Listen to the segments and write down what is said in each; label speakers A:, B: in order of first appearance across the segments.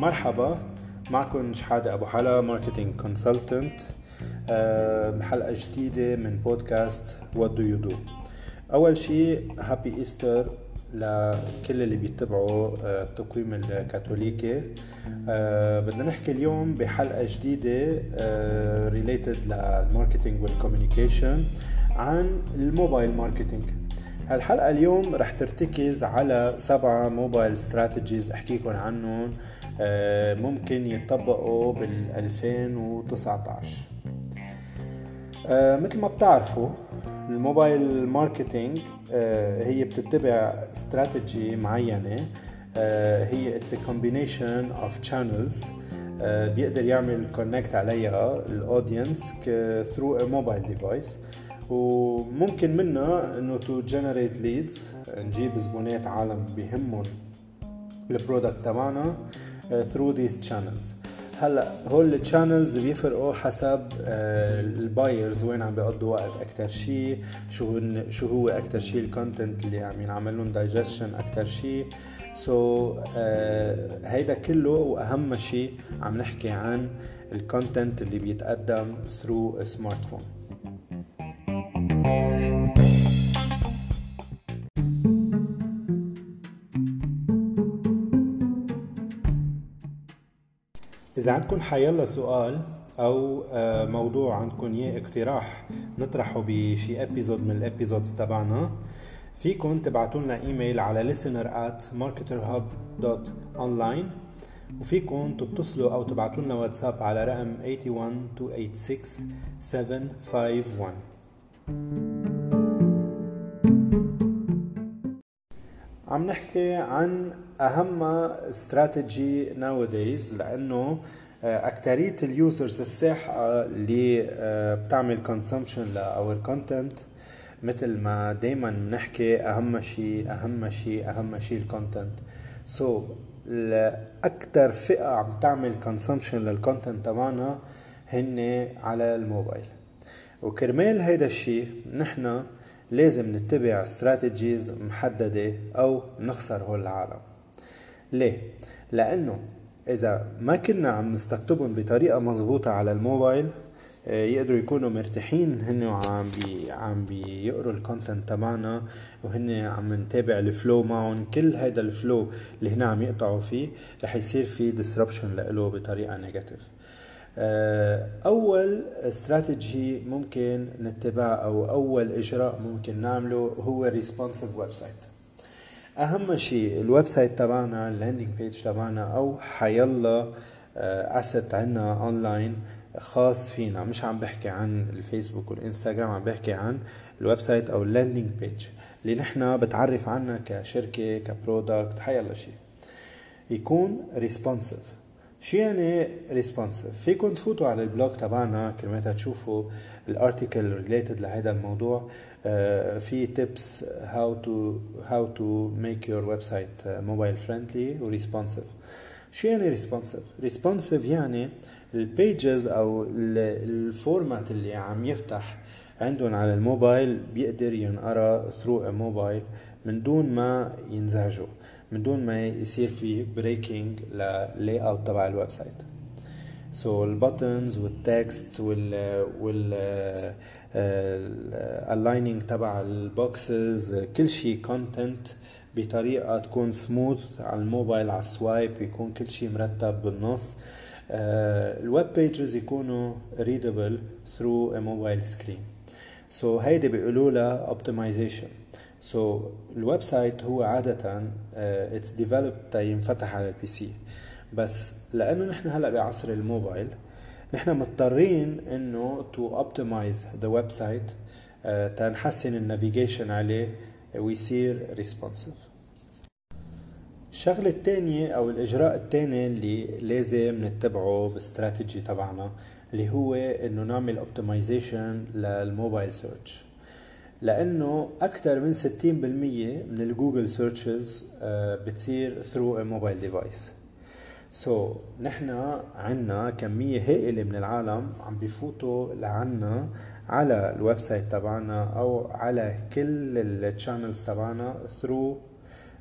A: مرحبا معكم شحادة أبو حلا marketing consultant بحلقة جديدة من podcast What Do You Do أول شيء happy Easter لكل اللي بيتبعوا آه، التقويم الكاثوليكي. آه، بدنا نحكي اليوم بحلقة جديدة related لل marketing وال communication عن ال mobile marketing هالحلقة اليوم رح ترتكز على سبعة mobile strategies احكيكم عنهم آه، ممكن يتطبقوا بال 2019 مثل ما بتعرفوا ال mobile marketing آه، هي بتتبع استراتيجي معينة آه، هي it's combination of channels بيقدر يعمل connect عليها ال audience through mobile device وممكن منها إنه to generate leads نجيب زبونات عالم بهمهم ال product تبعنا through these channels. هلأ هول ال channels بيفرقوا حسب آه، ال buyers وين عم بيقضوا وقت. أكثر شيء شو شو هو أكثر شيء ال content اللي عم ينعمل لهم دايجيشن أكثر شيء so, so, uh, هيدا كله وأهم شيء عم نحكي عن ال content اللي بيتقدم through smartphone إذا عندكم حيلا سؤال أو آه، موضوع عندكم إياه اقتراح نطرحه بشي episode من ال episodes تبعنا فيكم تبعتوا لنا إيميل على listener at marketerhub.online وفيكم تتصلوا أو تبعتوا لنا واتساب على رقم 81 286 751 عم نحكي عن أهم strategy nowadays لأنه آه، أكترية ال users الساحقة اللي آه، بتعمل consumption ل our content مثل ما دايما نحكي أهم شيء أهم شيء أهم شيء ال content so, so, أكثر فئة عم تعمل consumption لل content تبعنا هن على الموبايل. وكرمال هيدا الشيء نحن لازم نتبع strategies محددة أو نخسر هول العالم. ليه؟ لأنه إذا ما كنا عم نستقطبهم بطريقة مضبوطة على الموبايل آه، يقدروا يكونوا مرتاحين. هن وعم بي عم بيقروا ال content تبعنا وهن عم نتابع ال flow معهم. كل هيدا ال flow اللي هنا عم يقطعوا فيه رح يصير في disruption له بطريقة negative آه، أول استراتيجي ممكن نتبعه أو أول إجراء ممكن نعمله هو responsive website أهم شيء ال website تبعنا ال landing page تبعنا أو حيلا asset عنا اونلاين خاص فينا. مش عم بحكي عن الفيسبوك والإنستغرام عم بحكي عن ال website أو ال landing page اللي نحن بتعرف عنا كشركة ك product حيلا شيء. يكون responsive شو يعني responsive فيكم تفوتوا على ال blog تبعنا كرمال تشوفوا ال article related لهذا الموضوع. آه، في tips how to how to make your website mobile friendly و responsive شو يعني responsive responsive يعني ال pages أو ال format اللي عم يفتح عندهم على الموبايل بيقدر ينقرأ through mobile من دون ما ينزعجوا. من دون ما يصير في breaking لل layout تبع ال website so ال buttons وال text وال وال الايننج تبع البوكسز كل شيء content بطريقة تكون سموث على الموبايل على ال swipe يكون كل شيء مرتب بالنص. ال web pages يكونوا readable through a mobile screen so هيدي بيقولوا لها optimization so so, ال website هو عادة it's uh, developed ينفتح على ال PC. بس لأنه نحن هلأ بعصر الموبايل نحن مضطرين إنه to optimize the website تنحسن ال navigation عليه ويصير responsive الشغلة الثانية أو الإجراء الثاني اللي لازم نتبعه باستراتيجي تبعنا اللي هو إنه نعمل optimization لل mobile search لأنه أكثر من 60% من ال Google searches آه، بتصير through mobile device so نحن عنا كمية هائلة من العالم عم بفوتوا لعنا على ال website تبعنا أو على كل ال channels تبعنا through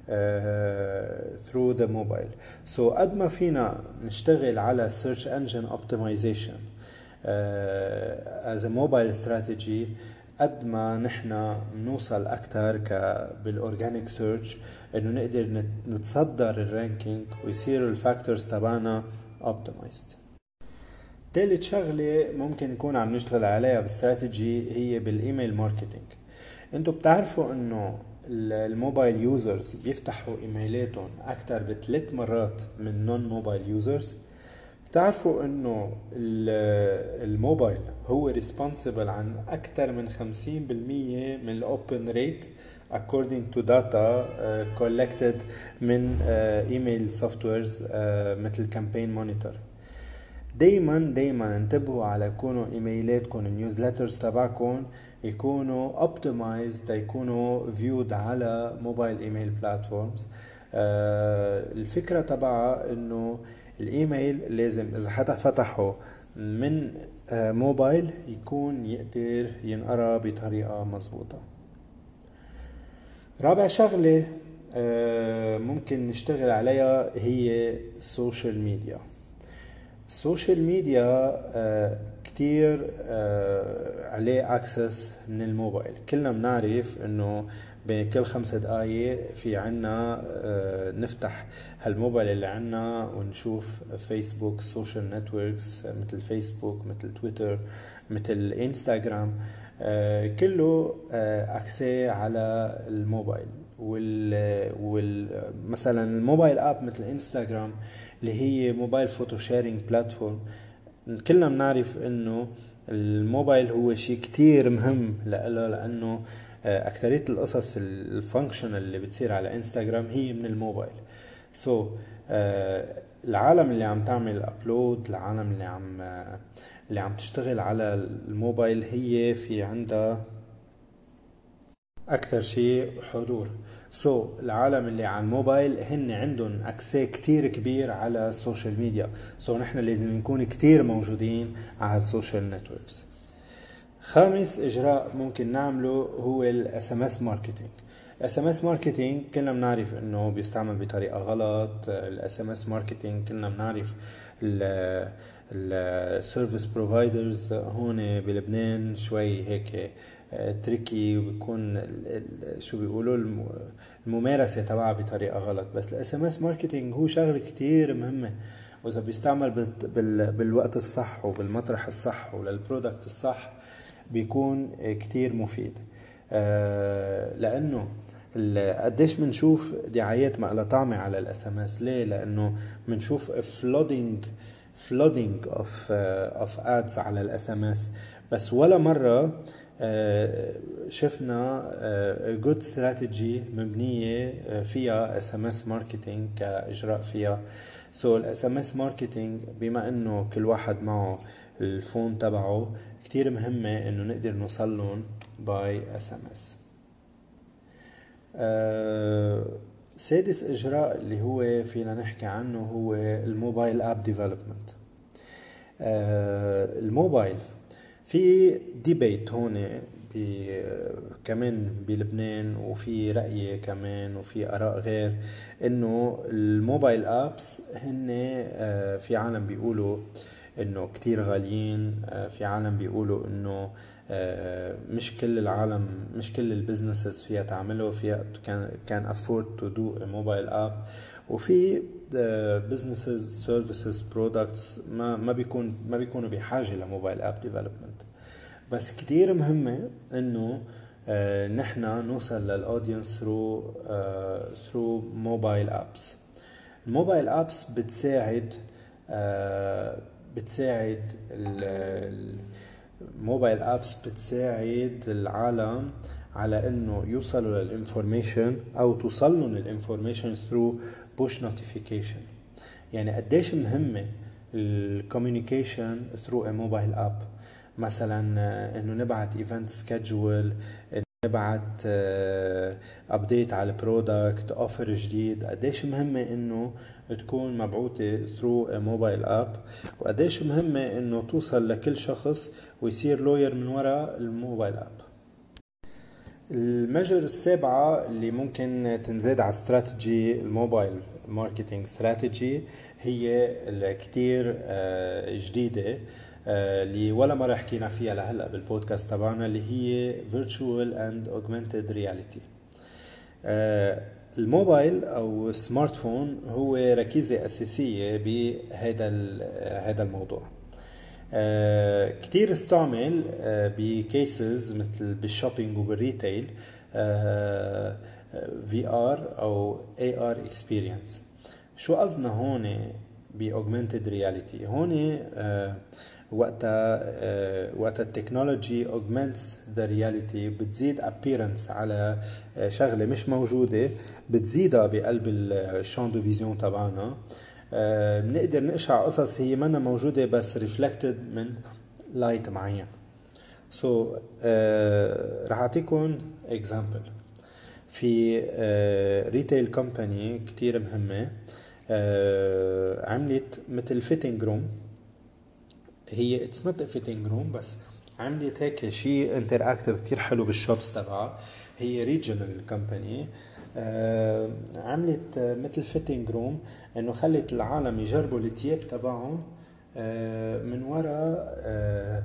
A: through the mobile. So قد ما فينا نشتغل على engine optimization uh, as a mobile strategy قد ما نحن نوصل أكثر بال organic search إنه نقدر نتصدر ال ranking ويصير ال factors تبعنا optimized ثالث شغلة ممكن نكون عم نشتغل عليها باستراتيجي هي بال email marketing أنتم بتعرفوا إنه ال mobile users بيفتحوا ايميلاتهم أكثر بثلاث مرات من non mobile users بتعرفوا إنه الموبايل هو responsible عن أكثر من 50% من ال open rate according to data uh, collected من uh, softwares uh, مثل Campaign Monitor دايما دايما انتبهوا على يكونوا إيميلاتكم ال newsletters تبعكم يكونوا optimized يكونوا viewed على mobile email platforms الفكرة تبعها إنه الإيميل لازم إذا حدا فتحه من موبايل يكون يقدر ينقرأ بطريقة مضبوطه رابع شغلة ممكن نشتغل عليها هي ال social media. ال social media كتير عليه access من الموبايل. كلنا بنعرف إنه بكل خمس دقايق في عنا نفتح هالموبايل اللي عنا ونشوف فيسبوك social networks مثل فيسبوك مثل تويتر مثل انستغرام كله access على الموبايل. وال, وال مثلا ال mobile app مثل انستغرام اللي هي mobile photo sharing platform كلنا بنعرف إنه الموبايل هو شيء كتير مهم لإله لأنه اكترية القصص ال function اللي بتصير على انستغرام هي من الموبايل. so so, العالم اللي عم تعمل upload العالم اللي عم اللي عم تشتغل على الموبايل هي في عندها أكثر شيء حضور. so so, العالم اللي على الموبايل هن عندهم access كتير كبير على ال social media so so, نحن لازم نكون كتير موجودين على ال social networks خامس إجراء ممكن نعمله هو ال SMS marketing ال SMS marketing كلنا بنعرف إنه بيستعمل بطريقة غلط. ال SMS marketing كلنا بنعرف ال service providers هون بلبنان شوي هيك tricky وبيكون شو بيقولوا الممارسة تبعها بطريقة غلط. بس ال SMS marketing هو شغلة كتير مهمة. وإذا بيستعمل بالوقت الصح وبالمطرح الصح ولل product الصح بيكون كتير مفيد. لأنه قديش بنشوف دعايات ما لها طعمة على ال SMS؟ ليه؟ لأنه بنشوف flooding flooding of of ads على ال SMS. بس ولا مرة شفنا good strategy مبنية فيها SMS marketing كإجراء فيها. so ال SMS marketing بما إنه كل واحد معه ال phone تبعه كتير مهمة إنه نقدر نوصل لهم by SMS سادس إجراء اللي هو فينا نحكي عنه هو ال mobile app development. الموبايل في debate هون بي كمان بلبنان وفي رأي كمان وفي آراء غير إنه ال mobile apps هن في عالم بيقولوا إنه كتير غاليين في عالم بيقولوا إنه مش كل العالم مش كل ال businesses فيها تعمله فيها can can afford to do mobile app وفي businesses services products ما ما بيكون ما بيكونوا بحاجة ل mobile app development بس كتير مهمة إنه آه نحن نوصل لل audience through through mobile apps ال mobile apps بتساعد آه بتساعد ال mobile apps بتساعد العالم على إنه يوصلوا لل information أو توصل لهم ال information through push notification يعني قديش مهمه ال communication through a mobile app مثلا إنه نبعت event schedule نبعت update على ال product offer جديد. قديش مهمة إنه تكون مبعوثة through mobile app وقديش مهمة إنه توصل لكل شخص ويصير loyal من وراء ال mobile app ال measure السابعة اللي ممكن تنزاد على strategy ال mobile marketing strategy هي الكتير آه، جديدة. آه، اللي ولا مرة حكينا فيها لهلأ بالبودكاست تبعنا اللي هي virtual and augmented reality. الموبايل أو ال smartphone هو ركيزة أساسية بهذا هذا الموضوع. آه كتير استعمل آه ب cases مثل بال shopping وبال retail VR أو AR experience شو قصدنا هون ب augmented reality هون آه وقتها آه وقتها ال technology augments the reality بتزيد appearance على آه شغلة مش موجودة بتزيدها بقلب ال champ de vision تبعنا. آه بنقدر نقشع قصص هي منا موجودة بس reflected من light معين. so, uh, رح اعطيكم example في retail company كتير مهمة uh, عملت مثل fitting room هي it's not fitting room بس عملت هيك شيء interactive كثير حلو بال shops تبعها هي regional company آه عملت آه مثل fitting room إنه خلت العالم يجربوا الثياب تبعهم آه من وراء آه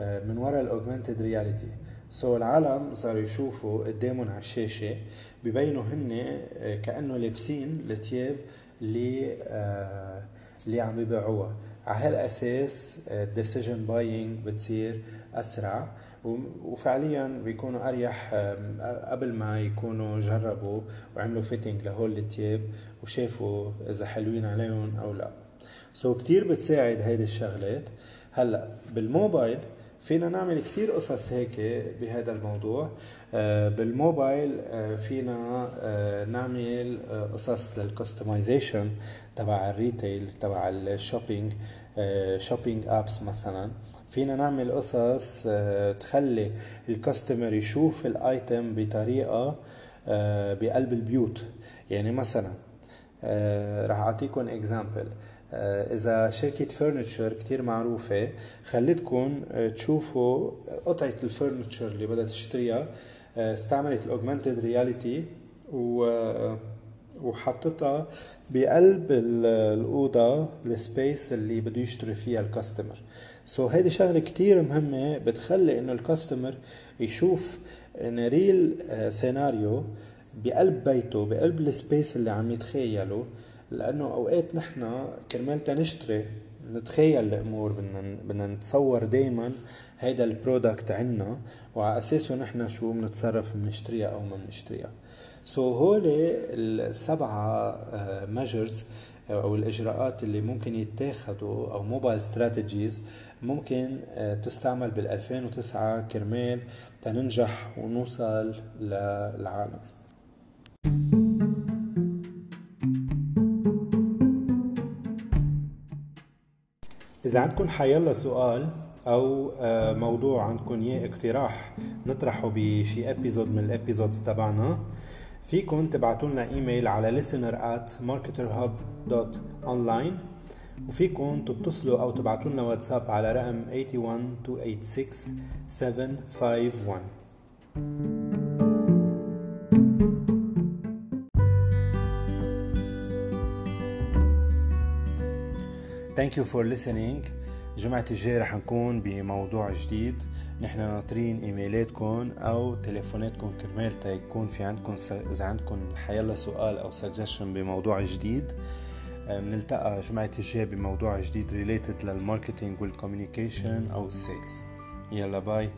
A: آه من وراء ال augmented reality so العالم صاروا يشوفوا قدامهم على الشاشة ببينوا هن آه كأنه لابسين الثياب اللي اللي عم يبيعوها. على هالأساس ال decision buying بتصير أسرع وفعليا بيكونوا أريح قبل ما يكونوا جربوا وعملوا fitting لهول التياب وشافوا إذا حلوين عليهم أو لا. so كتير بتساعد هيدي الشغلات. هلأ بالموبايل فينا نعمل كتير قصص هيك بهذا الموضوع. بالموبايل فينا نعمل قصص لل customization تبع ال retail تبع ال shopping shopping apps مثلا. فينا نعمل قصص تخلي ال customer يشوف ال item بطريقة بقلب البيوت. يعني مثلا راح أعطيكم example إذا شركة furniture كتير معروفة خلتكم تشوفوا قطعة ال furniture اللي بدها تشتريها استعملت ال augmented reality و بقلب الأوضة ال space اللي بده يشتري فيها ال customer so هيدي شغلة كتير مهمة بتخلي إنه ال customer يشوف in real scenario بقلب بيته بقلب ال space اللي عم يتخيله. لأنه أوقات نحن كرمال تنشتري نتخيل الأمور بدنا بدنا نتصور دائما هيدا ال product عنا وعلى أساسه نحن شو بنتصرف بنشتريها أو ما بنشتريها. so هول السبعة measures أو الإجراءات اللي ممكن يتاخذوا أو mobile strategies ممكن تستعمل بال 2009 كرمال تننجح ونوصل للعالم. إذا عندكم حيلا سؤال أو موضوع عندكم إياه اقتراح نطرحه بشي episode من ال episodes تبعنا فيكم تبعتوا لنا إيميل على listener at marketerhub.online وفيكم تتصلوا أو تبعتوا لنا واتساب على رقم 81 286 751 Thank you for listening. جمعة الجاي رح نكون بموضوع جديد. نحن ناطرين إيميلاتكم أو تليفوناتكم كرمال يكون في عندكم إذا عندكم حيلا سؤال أو سجشن بموضوع جديد بنلتقى جمعة الجاي بموضوع جديد related لل marketing وال communication أو ال sales يلا bye